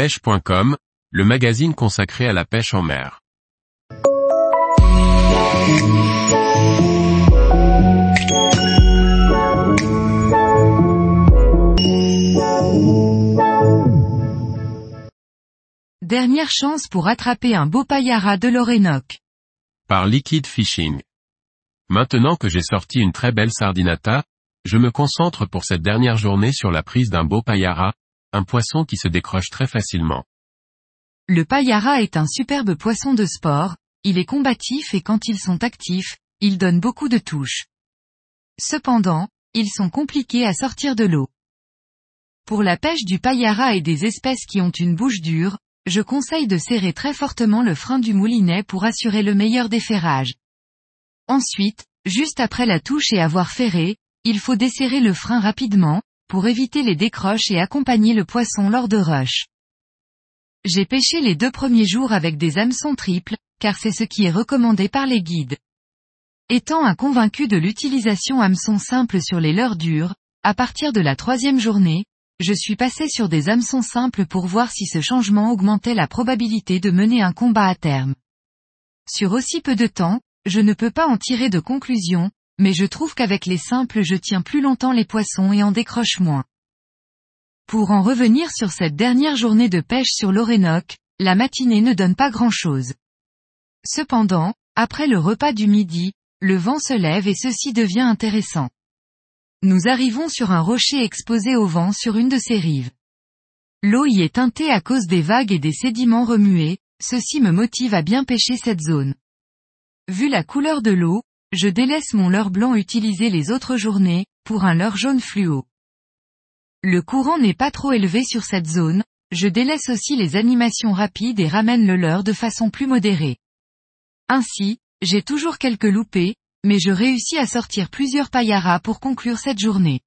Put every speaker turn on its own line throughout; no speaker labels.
pêche.com, le magazine consacré à la pêche en mer.
Dernière chance pour attraper un beau paillara de l'Orénoque.
Par Liquid Fishing. Maintenant que j'ai sorti une très belle sardinata, je me concentre pour cette dernière journée sur la prise d'un beau paillara, un poisson qui se décroche très facilement.
Le paillara est un superbe poisson de sport, il est combatif et quand ils sont actifs, ils donnent beaucoup de touches. Cependant, ils sont compliqués à sortir de l'eau. Pour la pêche du paillara et des espèces qui ont une bouche dure, je conseille de serrer très fortement le frein du moulinet pour assurer le meilleur des ferrages. Ensuite, juste après la touche et avoir ferré, il faut desserrer le frein rapidement, pour éviter les décroches et accompagner le poisson lors de rush. J'ai pêché les deux premiers jours avec des hameçons triples, car c'est ce qui est recommandé par les guides. Étant un convaincu de l'utilisation hameçon simple sur les leurres dures, à partir de la troisième journée, je suis passé sur des hameçons simples pour voir si ce changement augmentait la probabilité de mener un combat à terme. Sur aussi peu de temps, je ne peux pas en tirer de conclusion, mais je trouve qu'avec les simples je tiens plus longtemps les poissons et en décroche moins. Pour en revenir sur cette dernière journée de pêche sur l'Orénoque, la matinée ne donne pas grand-chose. Cependant, après le repas du midi, le vent se lève et ceci devient intéressant. Nous arrivons sur un rocher exposé au vent sur une de ses rives. L'eau y est teintée à cause des vagues et des sédiments remués, ceci me motive à bien pêcher cette zone. Vu la couleur de l'eau, je délaisse mon leurre blanc utilisé les autres journées, pour un leurre jaune fluo. Le courant n'est pas trop élevé sur cette zone, je délaisse aussi les animations rapides et ramène le leurre de façon plus modérée. Ainsi, j'ai toujours quelques loupés, mais je réussis à sortir plusieurs paillaras pour conclure cette journée.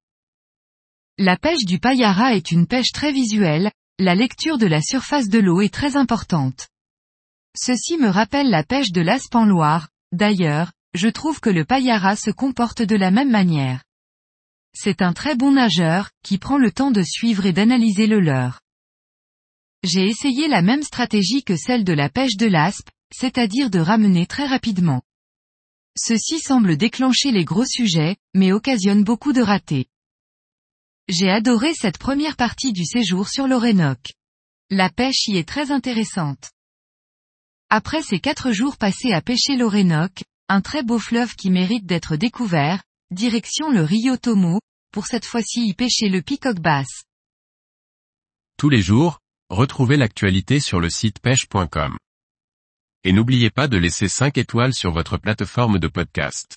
La pêche du paillara est une pêche très visuelle, la lecture de la surface de l'eau est très importante. Ceci me rappelle la pêche de l'aspe en Loire, d'ailleurs, je trouve que le paillara se comporte de la même manière. C'est un très bon nageur, qui prend le temps de suivre et d'analyser le leurre. J'ai essayé la même stratégie que celle de la pêche de l'aspe, c'est-à-dire de ramener très rapidement. Ceci semble déclencher les gros sujets, mais occasionne beaucoup de ratés. J'ai adoré cette première partie du séjour sur l'Orénoque. La pêche y est très intéressante. Après ces quatre jours passés à pêcher l'Orénoque, un très beau fleuve qui mérite d'être découvert, direction le Rio Tomo, pour cette fois-ci y pêcher le picoque basse.
Tous les jours, retrouvez l'actualité sur le site pêche.com. Et n'oubliez pas de laisser 5 étoiles sur votre plateforme de podcast.